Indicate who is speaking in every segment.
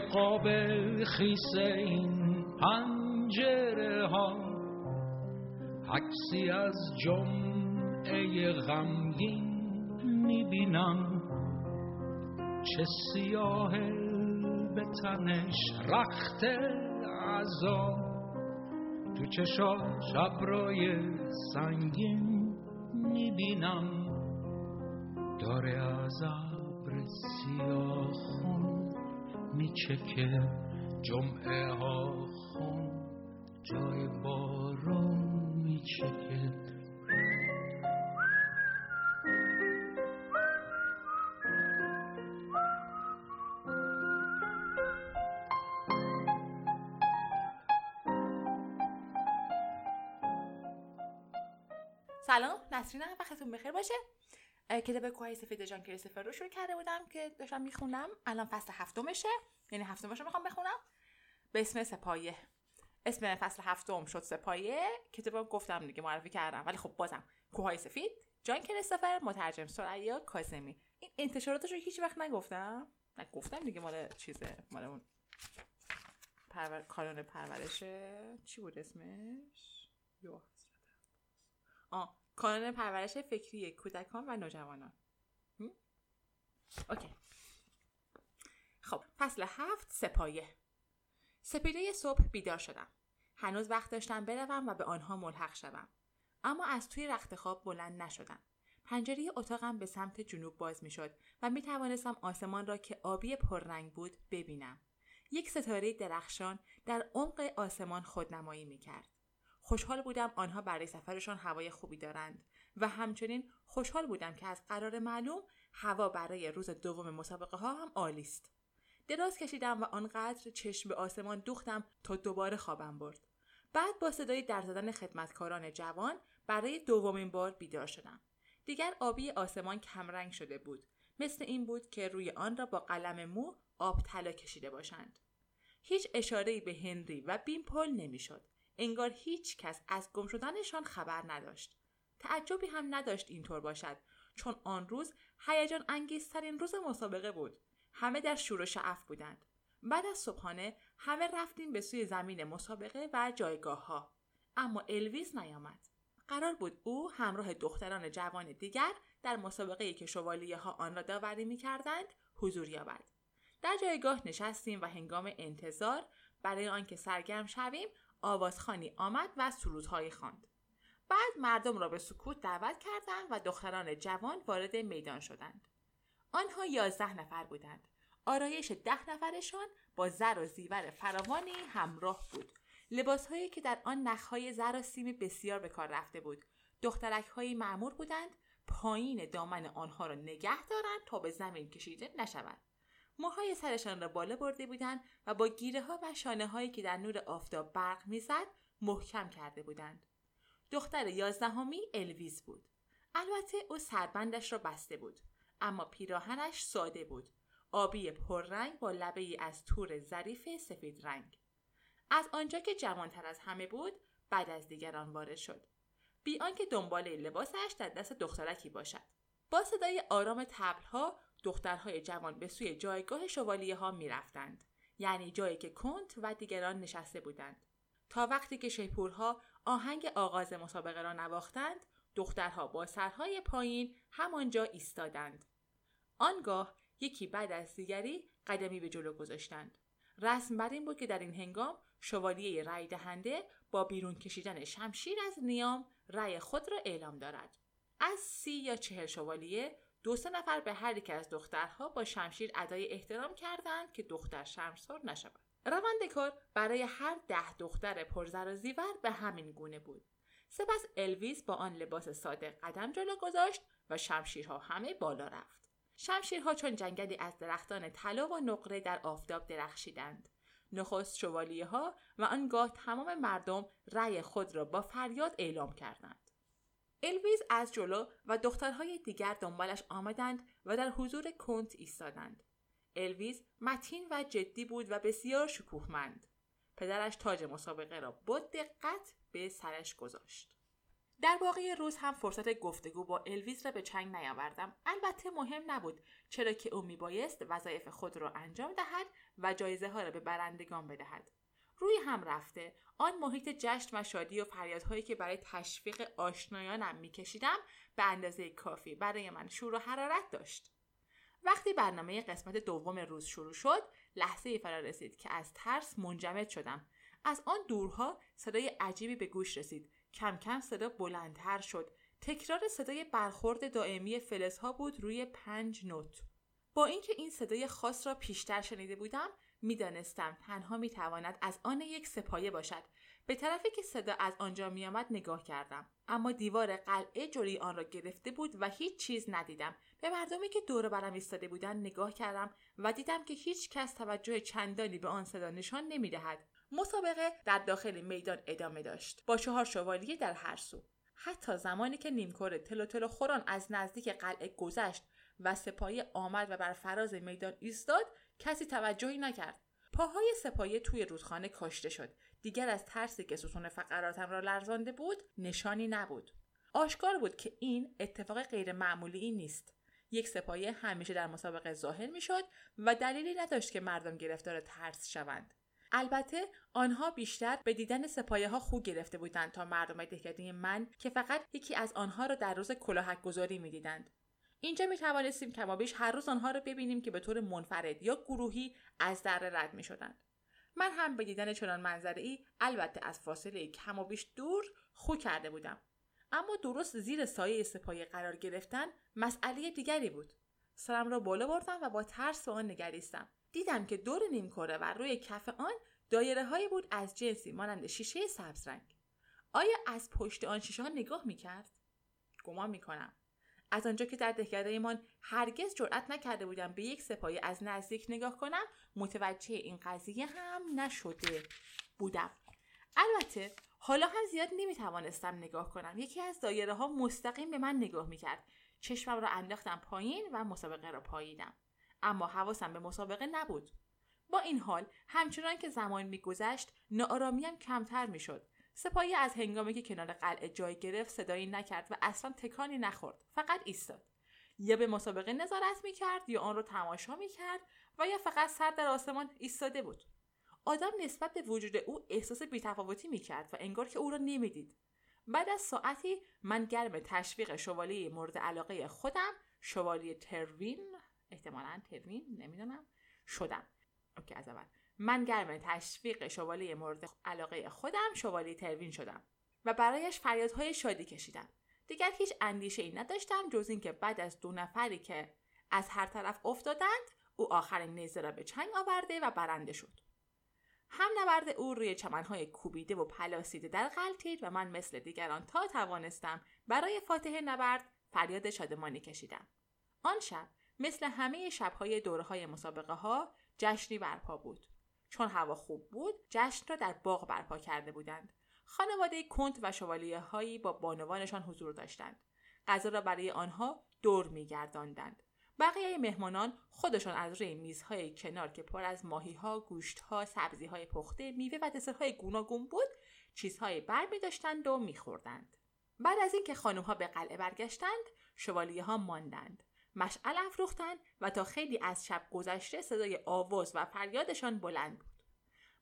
Speaker 1: قابل خیسه این پنجره ها. عکسی از جمعه غمگین می‌بینم. چه سیاه به تنش رخت عذاب تو چشاش ابرای سنگین می‌بینم. داره از ابر سیاه خون میچکه. جمعه ها خون جای بارون میچکه.
Speaker 2: سلام نسرینم وقتتون بخیر باشه. کتاب کوهای سفید جان کریستوفر رو شروع کرده بودم که داشتم میخوندم. الان فصل هفتمشه. یعنی هفتمش رو می‌خوام بخونم. به اسم سپایه. اسم فصل هفتم شد سپایه. کتاب گفتم دیگه معرفی کردم. ولی خب بازم کوهای سفید. جان کریستوفر مترجم سریا کاسمی. این انتشاراتش رو هیچ وقت نگفتم. نگفتم دیگه مال چیزه. مال اون پرور... کانون پرورشه. چی بود اسمش؟ یو آه. کانون پرورش فکری کودکان و نوجوانان. اوکی. خب فصل هفت سپایه. سپیده صبح بیدار شدم. هنوز وقت داشتم بروم و به آنها ملحق شوم. اما از توی رخت خواب بلند نشدم. پنجره اتاقم به سمت جنوب باز می شد و می توانستم آسمان را که آبی پررنگ بود ببینم. یک ستاره درخشان در عمق آسمان خودنمایی می کرد. خوشحال بودم آنها برای سفرشان هوای خوبی دارند و همچنین خوشحال بودم که از قرار معلوم هوا برای روز دوم مسابقه ها هم عالی است. دراز کشیدم و آنقدر چشم به آسمان دوختم تا دوباره خوابم برد. بعد با صدای در زدن خدمتکاران جوان برای دومین بار بیدار شدم. دیگر آبی آسمان کمرنگ شده بود. مثل این بود که روی آن را با قلم مو آب طلا کشیده باشند. هیچ اشاره‌ای به هنری و بیم پل نمی‌شد. انگار هیچ کس از گم شدنشان خبر نداشت. تعجبی هم نداشت اینطور باشد چون آن روز هیجان انگیزترین روز مسابقه بود. همه در شور و شعف بودند. بعد از صبحانه همه رفتیم به سوی زمین مسابقه و جایگاه ها. اما الویز نیامد. قرار بود او همراه دختران جوان دیگر در مسابقه که شوالیه ها آن را داوری می کردند حضور یابد. در جایگاه نشستیم و هنگام انتظار برای آنکه سرگرم شویم آوازخانی آمد و سرودهایی خواند. بعد مردم را به سکوت دعوت کردند و دختران جوان وارد میدان شدند. آنها یازده نفر بودند. آرایش ده نفرشان با زر و زیور فراوانی همراه بود. لباسهایی که در آن نخهای زر و سیم بسیار به کار رفته بود. دخترک هایی معمور بودند پایین دامن آنها را نگه دارند تا به زمین کشیده نشود. موهای سرشان را بالا برده بودند و با گیره ها و شانه هایی که در نور آفتاب برق می‌زد محکم کرده بودند. دختر یازدهمی الویز بود. البته او سربندش را بسته بود. اما پیراهنش ساده بود. آبی پررنگ با لبه ای از تور ظریف سفید رنگ. از آنجا که جوانتر از همه بود بعد از دیگران وارد شد. بی آنکه دنبال لباسش در دست دخترکی باشد. با صدای آرام تبلها دخترهای جوان به سوی جایگاه شوالیه ها می رفتند. یعنی جایی که کنت و دیگران نشسته بودند. تا وقتی که شیپورها آهنگ آغاز مسابقه را نواختند دخترها با سرهای پایین همانجا ایستادند. آنگاه یکی بعد از دیگری قدمی به جلو گذاشتند. رسم بر این بود که در این هنگام شوالیه رأی دهنده با بیرون کشیدن شمشیر از نیام رأی خود را اعلام دارد. از سی یا چهل شوالیه دو سه نفر به هر یک از دخترها با شمشیر ادای احترام کردند که دختر شرمسار نشود. روند کار برای هر ده دختر پرزر و زیور به همین گونه بود. سپس الویس با آن لباس ساده قدم جلو گذاشت و شمشیرها همه بالا رفت. شمشیرها چون جنگلی از درختان طلا و نقره در آفتاب درخشیدند. نخست شوالیه ها و آنگاه تمام مردم رأی خود را با فریاد اعلام کردند. الویز از جلو و دخترهای دیگر دنبالش آمدند و در حضور کنت ایستادند. الویز متین و جدی بود و بسیار شکوهمند. پدرش تاج مسابقه را با دقت به سرش گذاشت. در باقی روز هم فرصت گفتگو با الویز را به چنگ نیاوردم البته مهم نبود چرا که او میبایست وظایف خود را انجام دهد و جایزه ها را به برندگان بدهد روی هم رفته. آن محیط جشن و شادی و فریادهایی که برای تشویق آشنایانم میکشیدم به اندازه کافی برای من شور و حرارت داشت. وقتی برنامه قسمت دوم روز شروع شد لحظه فرا رسید که از ترس منجمد شدم. از آن دورها صدای عجیبی به گوش رسید. کم کم صدا بلندتر شد. تکرار صدای برخورد دائمی فلزها بود روی پنج نوت. با اینکه این صدای خاص را پیشتر شنیده بودم می‌دانستم تنها می‌تواند از آن یک سپایه باشد. به طرفی که صدا از آنجا میآمد نگاه کردم. اما دیوار قلعه جلوی آن را گرفته بود و هیچ چیز ندیدم. به مردمی که دور برم ایستاده بودند نگاه کردم و دیدم که هیچ کس توجه چندانی به آن صدا نشان نمی‌دهد. مسابقه در داخل میدان ادامه داشت. با چهار شوالیه در هر سو. حتی زمانی که نیمکور تلو تلو خوران از نزدیک قلعه گذشت و سپایه آمد و بر فراز میدان ایستاد کسی توجهی نکرد. پاهای سپایه توی رودخانه کاشته شد. دیگر از ترسی که ستون فقراتم را لرزانده بود نشانی نبود. آشکار بود که این اتفاق غیر معمولی نیست. یک سپایه همیشه در مسابقه ظاهر می‌شد و دلیلی نداشت که مردم گرفتار ترس شوند. البته آنها بیشتر به دیدن سپایه ها خو گرفته بودند تا مردم دهکده من که فقط یکی از آنها را در روز کلاهک گذاری می‌دیدند. اینجا می توانستیم کمابیش هر روز آنها را ببینیم که به طور منفرد یا گروهی از در رد می شدند. من هم به دیدن چنان منظره ای البته از فاصله کم و بیش دور خو کرده بودم اما درست زیر سایه سپایه قرار گرفتن مسئله دیگری بود سرم را بالا بردم و با ترس به آن نگریستم دیدم که دور نیمکره و روی کف آن دایره هایی بود از جنسی مانند شیشه سبز رنگ آیا از پشت آن شیشه ها نگاه می کرد؟ گمان می کنم. از آنجا که در دهکدهمان هرگز جرأت نکرده بودم به یک سپایه از نزدیک نگاه کنم متوجه این قضیه هم نشده بودم. البته حالا هم زیاد نمی‌توانستم نگاه کنم. یکی از دایره ها مستقیم به من نگاه می‌کرد. چشمم را انداختم پایین و مسابقه را پاییدم. اما حواسم به مسابقه نبود. با این حال همچنان که زمان میگذشت ناآرامیم کمتر می‌شد. سپاهی از هنگامی که کنار قلعه جای گرفت صدایی نکرد و اصلا تکانی نخورد. فقط ایستاد. یا به مسابقه نظارت می‌کرد یا آن را تماشا می‌کرد و یا فقط سر در آسمان ایستاده بود. آدم نسبت به وجود او احساس بیتفاوتی می‌کرد و انگار که او را نمی‌دید. بعد از ساعتی من گرم تشویق شوالیه مورد علاقه خودم شوالیه تروین احتمالا تروین نمی‌دونم شدم. OK از اول. من گرم تشویق شوالیه مورد علاقه خودم شوالیه تروین شدم و برایش فریادهای شادی کشیدم. دیگر هیچ اندیشه ای نداشتم جز اینکه بعد از دو نفری که از هر طرف افتادند او آخرین نیزه را به چنگ آورده و برنده شد. هم نبرد او روی چمنهای کوبیده و پلاسیده در غلطید و من مثل دیگران تا توانستم برای فاتح نبرد فریاد شادمانی کشیدم. آن شب مثل همه شبهای دوره های مسابقه ها جشنی برپا بود. چون هوا خوب بود جشن را در باغ برپا کرده بودند خانواده کنت و شوالیه هایی با بانوانشان حضور داشتند غذا را برای آنها دور میگرداندند بقیه مهمانان خودشان از روی میزهای کنار که پر از ماهیها، گوشتها، سبزیهای پخته، میوه و دسرهای گوناگون بود، چیزهای بر می و میخوردند. بعد از اینکه خانمها به قلعه برگشتند، شوالیه ها ماندند. مشعل افروختند و تا خیلی از شب گذشته صدای آواز و فریادشان بلند بود.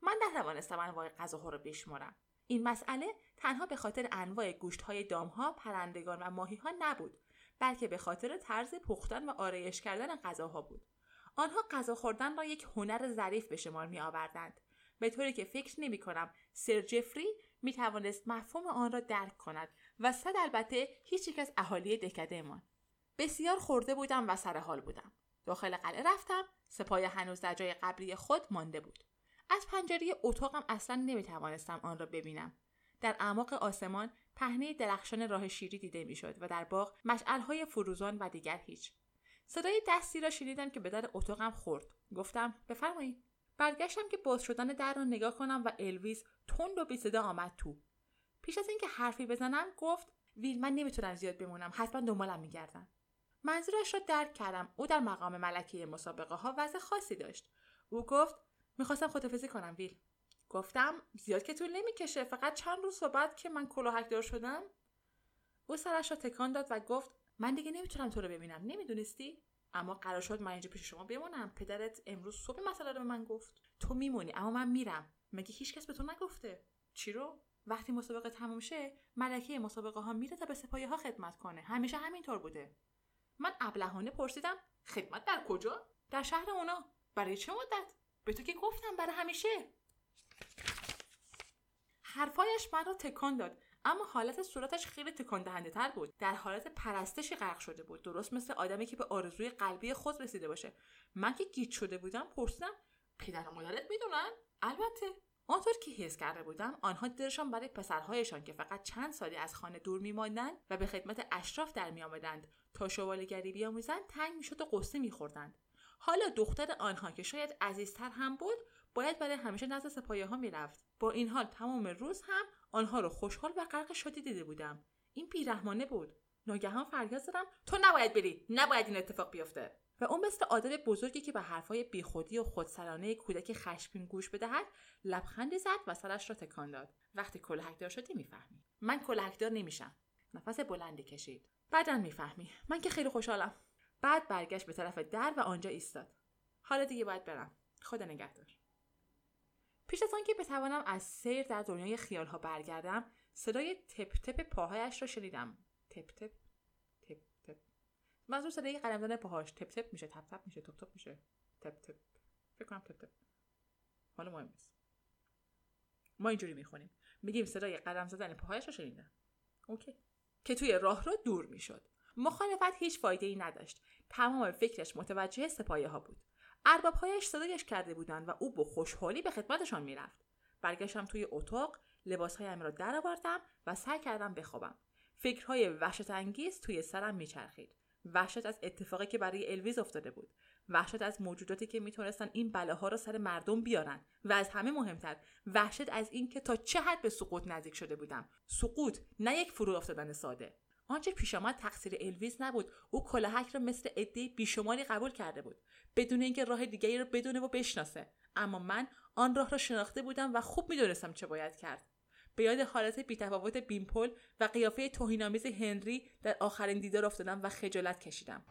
Speaker 2: من نتوانستم انواع غذاها را بشمرم. این مسئله تنها به خاطر انواع گوشتهای دامها، پرندگان و ماهیها نبود بلکه به خاطر طرز پختن و آرایش کردن غذاها بود آنها غذا خوردن را یک هنر ظریف به شمار می آوردند به طوری که فکر نمی کنم سر جفری می توانست مفهوم آن را درک کند و صد البته هیچ یک از اهالی دهکدهمان بسیار خورده بودم و سر حال بودم. داخل قلعه رفتم سپاه هنوز در جای قبلی خود مانده بود. از پنجره اتاقم اصلا نمی توانستم آن را ببینم. در اعماق آسمان پهنه درخشان راه شیری دیده می‌شد و در باغ مشعلهای فروزان و دیگر هیچ. صدای دستی را شنیدم که به در اتاقم خورد. گفتم بفرمایید. برگشتم که باز شدن در را نگاه کنم و الویز تند و بی صدا آمد تو. پیش از اینکه حرفی بزنم گفت ویل من نمی‌تونم زیاد بمونم. حتما دنبالم میگردن. منظورش را درک کردم. او در مقام ملکه مسابقه ها وضع خاصی داشت. او گفت می‌خواستم خدافزی کنم ویل. گفتم زیاد که طول نمی‌کشه. فقط چند روز بعد که من کلاهک دار شدم. او سرش را تکان داد و گفت من دیگه نمی‌تونم تو رو ببینم. نمی‌دونستی؟ اما قرار شد من اینجا پیش شما بمونم. پدرت امروز صبح مسئله رو به من گفت. تو میمونی اما من میرم. مگه هیچکس به تو نگفته؟ چی رو؟ وقتی مسابقه تموم شه ملکه مسابقه ها میره تا به سپاهی ها خدمت کنه. همیشه همینطور بوده. من ابلهانه پرسیدم خدمت در کجا؟ در شهر اونا. برای چه مدت؟ به تو که گفتم برای همیشه. حرفایش من را تکان داد اما حالت صورتش خیلی تکان دهنده تر بود. در حالت پرستشی غرق شده بود. درست مثل آدمی که به آرزوی قلبی خود رسیده باشه. من که گیت شده بودم پرسیدم پدر و مادرت می‌دونن؟ البته. آنطور که حس کرده بودم آنها دلشان برای پسرهایشان که فقط چند سالی از خانه دور میماندند و به خدمت اشراف در میآمدند تا شوالگری بیاموزند تنگ می‌شد و قصه میخوردند. حالا دختر آنها که شاید عزیزتر هم بود باید برای همیشه نزد سپایه ها می‌رفت. با این حال تمام روز هم آنها رو خوشحال و غرق شادی دیده بودم. این بیرحمانه بود. ناگهان فریاد زدم تو نباید بری! نباید این اتفاق بیفته! و اون مثل عادل بزرگی که به حرفهای بیخودی و خودسرانه کودک خشمگین گوش بدهد لبخندی زد و سرش را تکان داد. وقتی کلهکدار شدی می‌فهمی. من کلهکدار نمیشم. نفس بلندی کشید. بعدا می‌فهمی. من که خیلی خوشحالم. بعد برگشت به طرف در و آنجا ایستاد. حالا دیگه باید برم. خدا نگهدار. پیش از آنکه بتوانم از سیر در دنیای خیالها برگردم صدای تپ تپ پاهایش را شنیدم. تپ تپ تپ تپ. منظور صدای قدم زدن پاهاش تپ تپ میشه تپ تپ میشه تپ تپ میشه. تپ تپ. فکر کنم تپ تپ. حالا مهم نیست. ما اینجوری می‌خونیم. میگیم صدای قدم زدن پاهایش را شنیدم اوکی. که توی راه رو دور می‌شد. مخالفت هیچ فایده ای نداشت. تمام فکرش متوجه سپایه ها بود. اربابهایش صدایش کرده بودند و او با خوشحالی به خدمتشان می‌رفت. برگشتم توی اتاق لباسهایم را درآوردم و سعی کردم بخوابم. فکرهای وحشت انگیز توی سرم میچرخید. وحشت از اتفاقی که برای الویز افتاده بود. وحشت از موجوداتی که می‌تونستن این بلاها را سر مردم بیارن. و از همه مهمتر وحشت از اینکه تا چه حد به سقوط نزدیک شده بودم. سقوط نه یک فرو افتادن ساده. آنچه پیش آمد تقصیر الویز نبود. او کلاهک را مثل عده بیشماری قبول کرده بود. بدون اینکه راه دیگری را بدونه و بشناسه. اما من آن راه را شناخته بودم و خوب می‌دونستم چه باید کرد. به یاد حالت بیتفاوت بیمپل و قیافه توهینآمیز هنری در آخرین دیدار افتادم و خجالت کشیدم.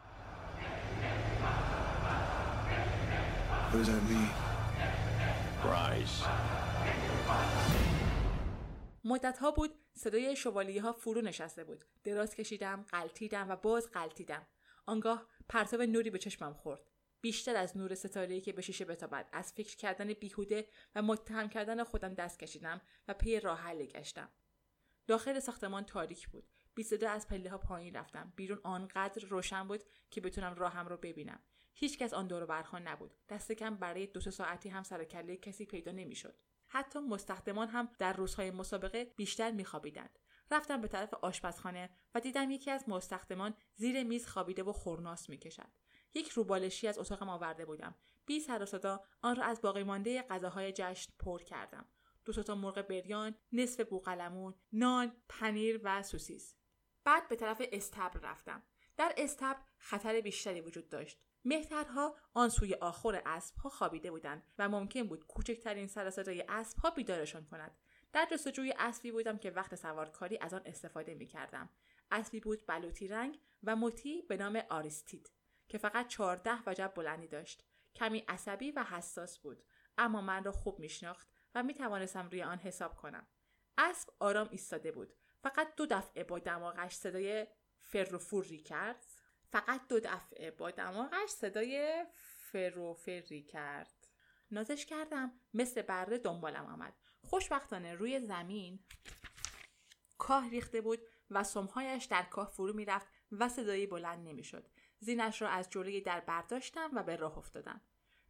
Speaker 2: مدت ها بود صدای شوالیه ها فرو نشسته بود. دراز کشیدم قلتیدم و باز قلتیدم. آنگاه پرتاب نوری به چشمم خورد. بیشتر از نور ستاره‌ای که به شیشه بتابد. از فکر کردن بیهوده و متهم کردن خودم دست کشیدم و پی راه حل گشتم. داخل ساختمان تاریک بود. بی صدا از پله ها پایین رفتم. بیرون آنقدر روشن بود که بتونم راهم رو ببینم. هیچکس آن دور برها نبود. دست کم برای دو ساعتی هم سر کله کسی پیدا نمی‌شد. حتی مستخدمان هم در روزهای مسابقه بیشتر میخوابیدند. رفتم به طرف آشپزخانه و دیدم یکی از مستخدمان زیر میز خوابیده و خورناس می‌کشد. یک روبالشی از اتاقم آورده بودم. بی سر و صدا آن را از باقی مانده غذاهای جشن پر کردم. دو تا مرغ بریان نصف بوقلمون نان پنیر و سوسیس. بعد به طرف استبل رفتم. در استبل خطر بیشتری وجود داشت. مهترها آن سوی آخر اسبها خوابیده بودند و ممکن بود کوچکترین سر صدای اسبها بیدارشان کند. در جستجوی اسبی بودم که وقت سوارکاری از آن استفاده می کردم. اسبی بود بلوطی رنگ و مطی به نام آریستید. که فقط چهارده وجب بلندی داشت. کمی عصبی و حساس بود اما من را خوب میشناخت و می توانستم روی آن حساب کنم. اسب آرام ایستاده بود. فقط دو دفعه با دماغش صدای فروفوری کرد فقط دو دفعه با دماغش صدای فروفری کرد نازش کردم مثل بره دنبالم آمد خوشبختانه روی زمین کاه ریخته بود و سمهایش در کاه فرو می‌رفت و صدایی بلند نمی‌شد زینش را از جلوی در برداشتم و به راه افتادم.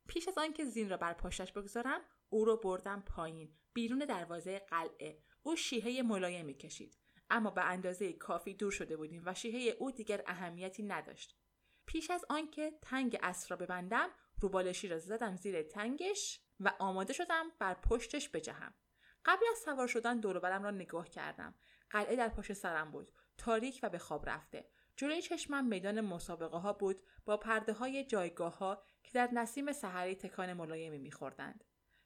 Speaker 2: پیش از آنکه زین را بر پشتش بگذارم او را بردم پایین بیرون دروازه قلعه. او شیهه ملایمی کشید اما به اندازه کافی دور شده بودیم و شیهه او دیگر اهمیتی نداشت. پیش از آنکه تنگ اسب را ببندم روبالشی را زدم زیر تنگش و آماده شدم بر پشتش بجهم. قبل از سوار شدن دوروبرم را نگاه کردم. قلعه در پشت سرم بود. تاریک و به خواب رفته. جلوی چشمم میدان مسابقه ها بود با پرده های جایگاه ها که در نسیم سحری تکان ملایمی میخوردند.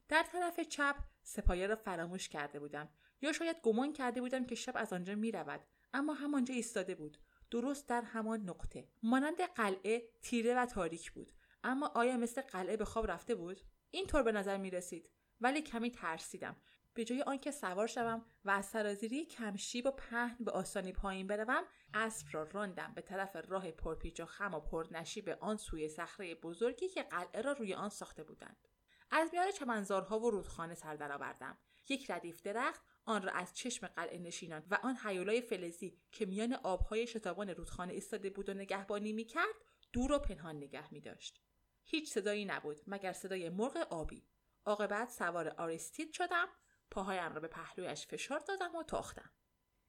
Speaker 2: در طرف چپ سپایه را فراموش کرده بودم. یا شاید گمان کرده بودم که شب از آنجا می رود اما همانجا ایستاده بود. درست در همان نقطه. مانند قلعه تیره و تاریک بود. اما آیا مثل قلعه به خواب رفته بود؟ اینطور به نظر می رسید ولی کمی ترسیدم. به جای آنکه سوار شوم و از سرازیری کمشیب و پهن به آسانی پایین بروم اسب را راندم به طرف راه پرپیچ و خم و پرنشیب آن سوی صخره بزرگی که قلعه را روی آن ساخته بودند از میان چمنزارها و رودخانه سر درآوردم یک ردیف درخت آن را از چشم قلعه نشینان و آن حیولای فلزی که میان آبهای شتابان رودخانه ایستاده بود و نگهبانی می‌کرد دور و پنهان نگه می داشت. هیچ صدایی نبود مگر صدای مرغ آبی. عاقبت سوار آرستید شدم پاهایم را به پهلویش فشار دادم و تاختم.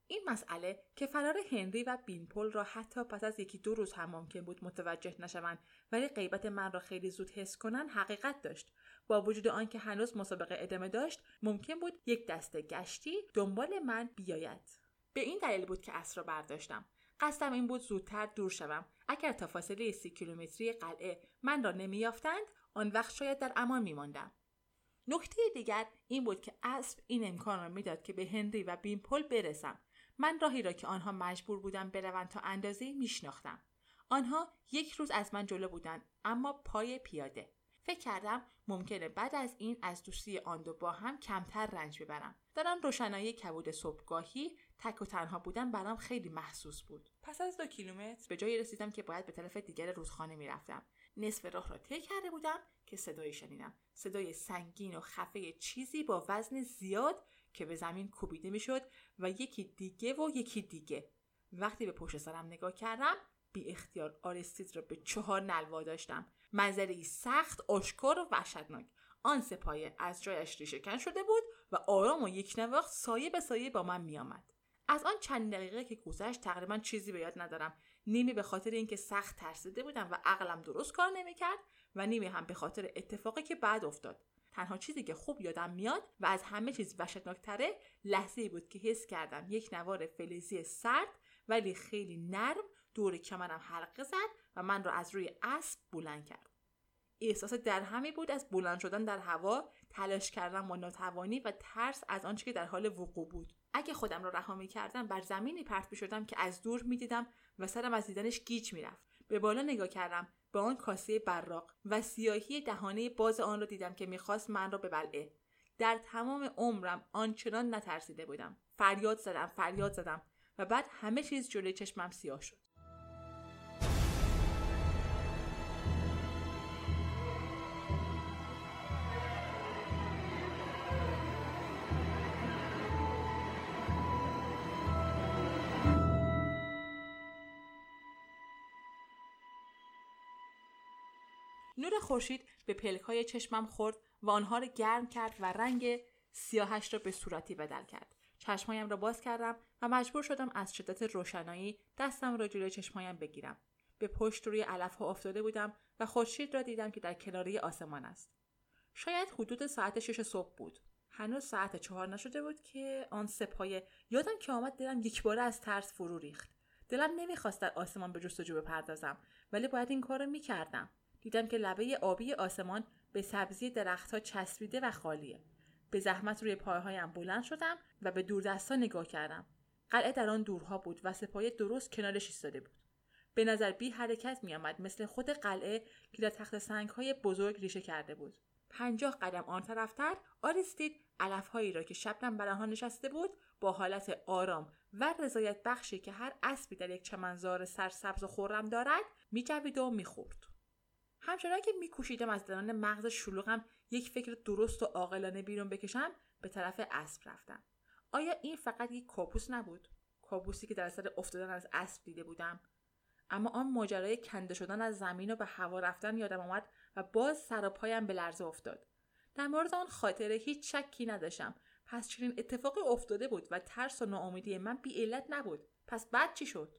Speaker 2: این مسئله که فرار هنری و بینپل را حتی پس از یکی دو روز هم ممکن بود متوجه نشوند ولی غیبت من را خیلی زود حس کنند حقیقت داشت. با وجود آنکه هنوز مسابقه ادامه داشت ممکن بود یک دسته گشتی دنبال من بیاید. به این دلیل بود که اسب را برداشتم. قصدم این بود زودتر دور شوم. اگر تا فاصله سی کیلومتری قلعه من را نمییافتند آن وقت شاید در امان میماندم. نکته دیگر این بود که اسب این امکان را می‌داد که به هنری و بیمپل برسم. من راهی را که آنها مجبور بودند بروند تا اندازه میشناختم. آنها یک روز از من جلو بودند اما پای پیاده. فکر کردم ممکنه بعد از این از دوستی آن دو با هم کمتر رنج ببرم. در آن روشنایی کبود صبحگاهی تک و تنها بودن برام خیلی محسوس بود. پس از دو کیلومتر؟ به جایی رسیدم که باید به طرف دیگر رودخانه می‌رفتم. نصف راه را طی کرده بودم که صدایی شنیدم. صدای سنگین و خفه چیزی با وزن زیاد که به زمین کوبیده می‌شد و یکی دیگه و یکی دیگه. وقتی به پشت سرم نگاه کردم بی اختیار آرستید را به چهار نلوا داشتم منظری سخت آشکار و وحشتناک. آن سپایه از جایش ریشه شده بود و آرام و یک نواخت سایه به سایه با من میآمد. از آن چند دقیقه که گذشت تقریبا چیزی به یاد ندارم. نیمی به خاطر اینکه سخت ترسیده بودم و عقلم درست کار نمی‌کرد و نیمی هم به خاطر اتفاقی که بعد افتاد. تنها چیزی که خوب یادم میاد و از همه چیز وحشتناکتره لحظه بود که حس کردم یک نوار فلزی سرد ولی خیلی نرم دور کمرم حلقه زد و من را از روی اسب بلند کرد. احساس در همی بود از بلند شدن در هوا تلاش کردن با ناتوانی و ترس از آنچه که در حال وقوع بود. اگه خودم را رها می کردم بر زمینی پرت می شدم که از دور می دیدم و سرم از دیدنش گیج می رفت. به بالا نگاه کردم. به آن کاسه براق و سیاهی دهانه باز آن را دیدم که می‌خواست من را ببلعه. در تمام عمرم آنچنان نترسیده بودم. فریاد زدم فریاد زدم و بعد همه چیز جلوی چشمم سیاه شد. نور خورشید به پلکای چشمم خورد و آنها را گرم کرد و رنگ سیاهش را به صورتی بدل کرد. چشمایم را باز کردم و مجبور شدم از شدت روشنایی دستم را جلوی چشمایم بگیرم. به پشت روی علف ها افتاده بودم و خورشید را دیدم که در کناری آسمان است. شاید حدود ساعت شش صبح بود. هنوز ساعت چهار نشده بود که آن سپایه یادم که آمد دلم یک باره از ترس فرو ریخت. دلم نمی‌خواست در آسمان به جستجو بپردازم ولی باید این کار را می‌کردم. دیدم که لبه آبی آسمان به سبزی درختها چسبیده و خالیه. به زحمت روی پایهایم بلند شدم و به دوردستا نگاه کردم. قلعه در آن دورها بود و سپایه درست کنارش ایستاده بود. به نظر بی حرکت می آمد مثل خود قلعه که در تخت سنگ های بزرگ ریشه کرده بود. پنجاه قدم آن طرفتر آریستید علفهایی را که شبنم بر آنها نشسته بود با حالت آرام و رضایت بخشی که هر اسبی در یک چمنزار سرسبز و خورم دارد میجوید و می‌خورد. همچنان که میکوشیدم از درون مغز شلوغم یک فکر درست و عاقلانه بیرون بکشم به طرف اسب رفتم. آیا این فقط یک کابوس نبود؟ کابوسی که در اثر افتادن از اسب دیده بودم. اما آن ماجرای کنده شدن از زمین و به هوا رفتن یادم آمد و باز سر و پایم به لرزه افتاد. در مورد آن خاطره هیچ شکی نداشتم. پس چنین اتفاقی افتاده بود و ترس و ناامیدی من بی علت نبود. پس بعد چی شد؟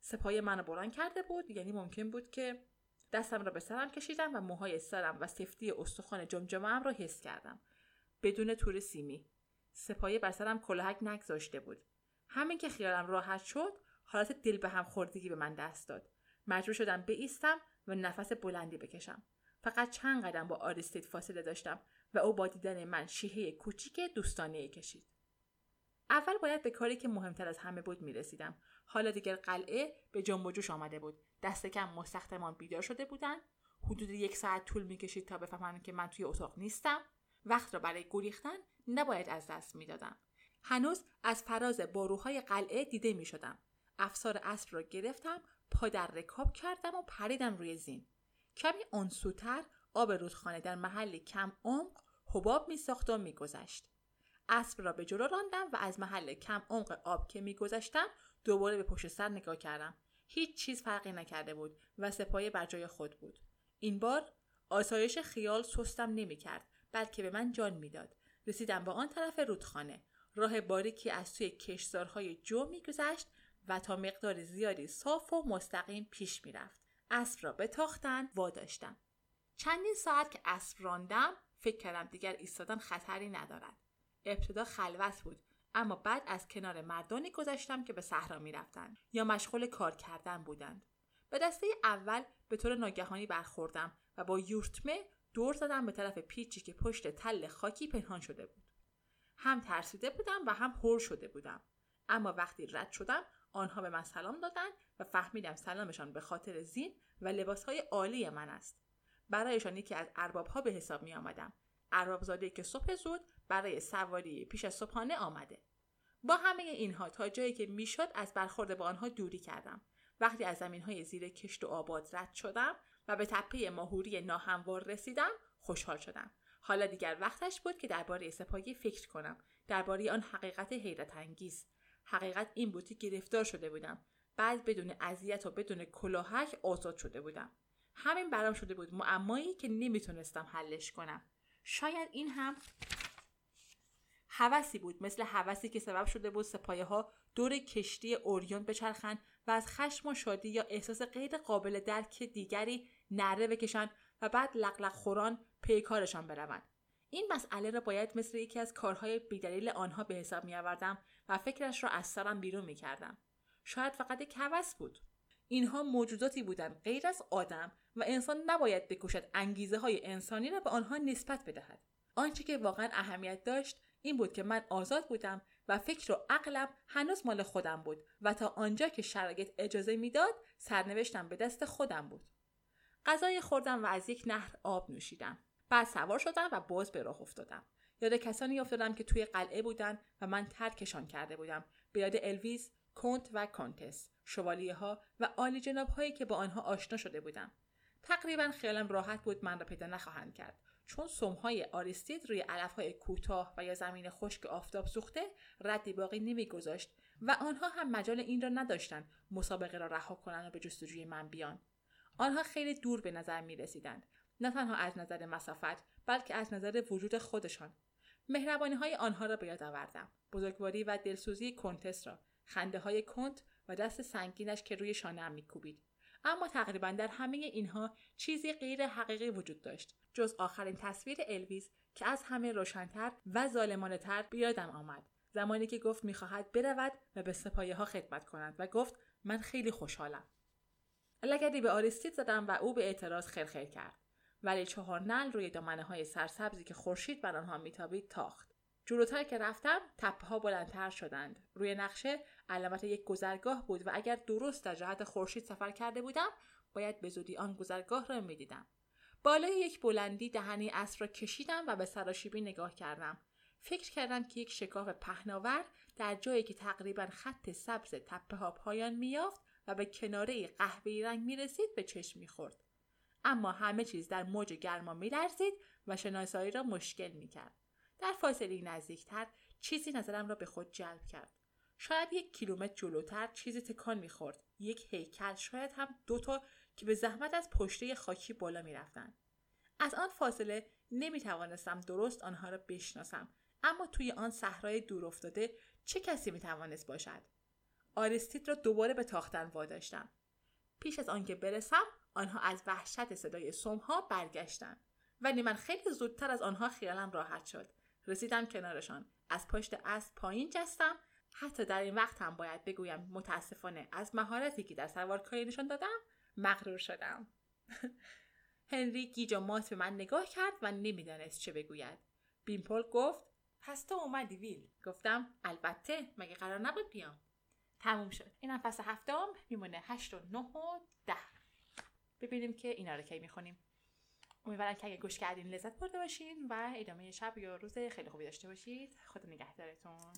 Speaker 2: سپای منو بلند کرده بود یعنی ممکن بود که دستم را به سرم کشیدم و موهای سرم و سفتی استخوان جمجمه را حس کردم. بدون تور سیمی. سپایه بر سرم کلاهک نگذاشته بود. همین که خیالم راحت شد حالت دل به هم خوردگی به من دست داد. مجبور شدم بایستم و نفس بلندی بکشم. فقط چند قدم با آریستید فاصله داشتم و او با دیدن من شیهه کوچیک دوستانه کشید. اول باید به کاری که مهمتر از همه بود می‌رسیدم. حالا دیگر قلعه به جنب و جوش آمده بود. دست کم مستخدمان بیدار شده بودند حدود یک ساعت طول می‌کشید تا بفهمند که من توی اتاق نیستم. وقت را برای گریختن نباید از دست می‌دادم. هنوز از فراز باروهای قلعه دیده می شدم. افسار اسب را گرفتم پا در رکاب کردم و پریدم روی زین. کمی آنسوتر آب رودخانه در محلی کم عمق حباب می ساخت و میگذشت. اسب را به جلو راندم و از محل کم عمق آب که میگذشتم دوباره به پشت سر نگاه کردم. هیچ چیز فرقی نکرده بود و سپایه بر جای خود بود. این بار آسایش خیال سستم نمی‌کرد بلکه به من جان می‌داد. رسیدم به آن طرف رودخانه. راه باریکی از توی کشزارهای جو میگذشت و تا مقدار زیادی صاف و مستقیم پیش می‌رفت. اسب را به تاختن واداشتم. چندین ساعت که اسب راندم فکر کردم دیگر ایستادن خطری ندارد. ابتدا خلوت بود. اما بعد از کنار مردانی گذشتم که به صحرا می‌رفتند یا مشغول کار کردن بودند. به دسته اول به طور ناگهانی برخوردم و با یورتمه دور زدم به طرف پیچی که پشت تل خاکی پنهان شده بود. هم ترسیده بودم و هم هور شده بودم. اما وقتی رد شدم آنها به من سلام دادند و فهمیدم سلامشان به خاطر زین و لباسهای عالی من است. برایشان یکی از اربابها به حساب می آمدم که صبح زود برای سواری پیش از صبحانه آمده. با همه اینها تا جایی که می‌شد از برخورد با آنها دوری کردم. وقتی از زمینهای زیر کشت و آباد رد شدم و به تپه ماهوری ناهموار رسیدم خوشحال شدم. حالا دیگر وقتش بود که درباره سپاهی فکر کنم. درباره آن حقیقت حیرت انگیز. حقیقت این بود که گرفتار شده بودم. بعد بدون اذیت و بدون کلاهک آزاد شده بودم. همین برام شده بود معمایی که نمی‌تونستم حلش کنم. شاید این هم هوسی بود. مثل هوسی که سبب شده بود سپایه ها دور کشتی اوریون بچرخند و از خشم و شادی یا احساس غیر قابل درک دیگری نره بکشند و بعد لقلق خوران پیکارشان بروند. این مسئله را باید مثل یکی از کارهای بیدلیل آنها به حساب میآوردم و فکرش را از سرم بیرون می‌کردم. شاید فقط یک هوس بود. اینها موجوداتی بودند غیر از آدم و انسان نباید بکوشد انگیزه های انسانی را به آنها نسبت بدهد. آنچه که واقعا اهمیت داشت این بود که من آزاد بودم و فکر و عقلم هنوز مال خودم بود و تا آنجا که شرایط اجازه می‌داد سرنوشتم به دست خودم بود. غذای خوردم و از یک نهر آب نوشیدم. بعد سوار شدم و باز به راه افتادم. یاد کسانی افتادم که توی قلعه بودند و من ترکشان کرده بودم. به یاد الویز کنت و کانتس شوالیه ها و عالی جناب هایی که با آنها آشنا شده بودم. تقریبا خیالم راحت بود من را پیدا نخواهند کرد. چون سمهای آریستید روی علفهای کوتاه و یا زمین خشک آفتاب سوخته ردی باقی نمیگذاشت و آنها هم مجال این را نداشتند مسابقه را رها کنند و به جستجوی من بیان. آنها خیلی دور به نظر می رسیدند نه تنها از نظر مسافت بلکه از نظر وجود خودشان. مهربانی های آنها را به یاد آوردم بزرگواری و دلسوزی کنتس را خنده های کنت و دست سنگینش که روی می میکوبید. اما تقریبا در همه اینها چیزی غیر حقیقی وجود داشت. جز آخرین تصویر الویز که از همه روشنتر و ظالمانه تر بیادم آمد. زمانی که گفت می‌خواهد برود و به سپایه ها خدمت کند و گفت من خیلی خوشحالم. لگدی به آریستید زدم و او به اعتراض خرخر کرد. ولی چهار نل روی دامنه های سرسبزی که خورشید بر آنها میتابید تاخت. جلوتر که رفتم تپه ها بلندتر شدند. روی نقشه علامت یک گذرگاه بود و اگر درست در جهت خورشید سفر کرده بودم باید به زودی آن گذرگاه را می‌دیدم. بالای یک بلندی دهنی اسب را کشیدم و به سراشیبی نگاه کردم. فکر کردم که یک شکاف پهناور در جایی که تقریبا خط سبز تپه ها پایان میافت و به کناره قهوه‌ای رنگ می‌رسید به چشم می‌خورد. اما همه چیز در موج گرما میلرزید و شناسایی را مشکل می‌کرد. در فاصله نزدیکتر چیزی نظرم را به خود جلب کرد. شاید یک کیلومتر جلوتر چیزی تکان می‌خورد. یک هیکل شاید هم دوتا که به زحمت از پشته خاکی بالا می‌رفتند از آن فاصله نمی توانستم درست آنها را بشناسم اما توی آن صحرای دور افتاده چه کسی می توانست باشد؟ آرستید را دوباره به تاختن واداشتم. پیش از آنکه برسم آنها از وحشت صدای سمها برگشتند ولی من خیلی زودتر از آنها خیالم راحت شد. رسیدم کنارشان. از پشت اسب پایین جستم. حتی در این وقت هم باید بگویم متاسفانه از مهارتی که در سوارکاری نشان دادم مغرور شدم. هنری گیج و مات به من نگاه کرد و نمی‌دانست چه بگوید. بیمپل گفت پس تو اومدی ویل. گفتم البته مگه قرار نبود بیام. تموم شد. اینم فصل هفتم میمونه هشت و نه و ده. ببینیم که اینا رو کی می‌خونیم. امیدوارم که اگه گوش کردین لذت برده باشین و ادامه شب یا روز خیلی خوبی داشته باشید. خدا نگهدارتون.